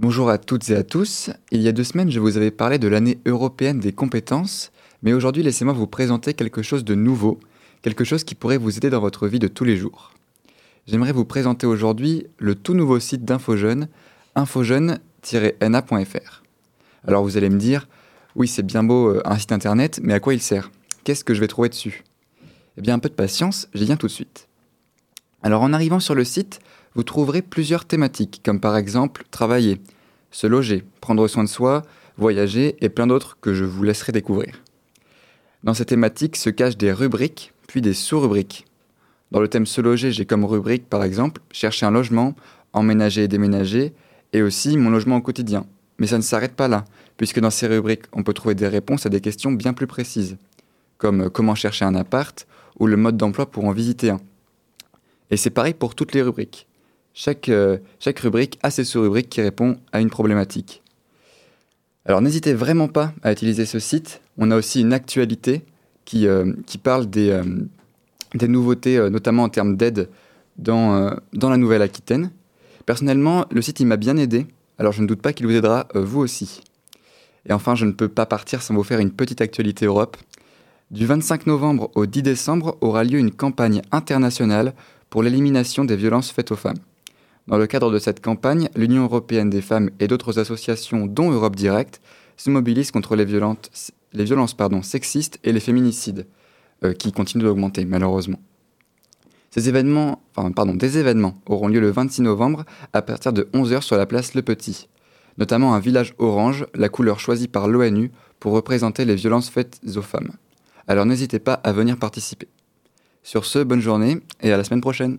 Bonjour à toutes et à tous. Il y a deux semaines, je vous avais parlé de l'année européenne des compétences, mais aujourd'hui, laissez-moi vous présenter quelque chose de nouveau, quelque chose qui pourrait vous aider dans votre vie de tous les jours. J'aimerais vous présenter aujourd'hui le tout nouveau site d'InfoJeune, infojeune-na.fr. Alors vous allez me dire, oui, c'est bien beau euh, un site internet, mais à quoi il sert? Qu'est-ce que je vais trouver dessus? Eh bien, un peu de patience, j'y viens tout de suite. Alors en arrivant sur le site, vous trouverez plusieurs thématiques, comme par exemple travailler, se loger, prendre soin de soi, voyager et plein d'autres que je vous laisserai découvrir. Dans ces thématiques se cachent des rubriques, puis des sous-rubriques. Dans le thème se loger, j'ai comme rubrique par exemple chercher un logement, emménager et déménager, et aussi mon logement au quotidien. Mais ça ne s'arrête pas là, puisque dans ces rubriques, on peut trouver des réponses à des questions bien plus précises, comme comment chercher un appart ou le mode d'emploi pour en visiter un. Et c'est pareil pour toutes les rubriques. Chaque, euh, chaque rubrique a ses sous-rubriques qui répondent à une problématique. Alors n'hésitez vraiment pas à utiliser ce site. On a aussi une actualité qui, euh, qui parle des, euh, des nouveautés, notamment en termes d'aide dans, dans la Nouvelle-Aquitaine. Personnellement, le site m'a bien aidé, alors je ne doute pas qu'il vous aidera vous aussi. Et enfin, je ne peux pas partir sans vous faire une petite actualité Europe. Du 25 novembre au 10 décembre aura lieu une campagne internationale pour l'élimination des violences faites aux femmes. Dans le cadre de cette campagne, l'Union européenne des femmes et d'autres associations, dont Europe Direct, se mobilisent contre les, violences sexistes et les féminicides, euh, qui continuent d'augmenter malheureusement. Ces événements, des événements auront lieu le 26 novembre à partir de 11h sur la place Le Petit, notamment un village orange, la couleur choisie par l'ONU pour représenter les violences faites aux femmes. Alors n'hésitez pas à venir participer. Sur ce, bonne journée et à la semaine prochaine.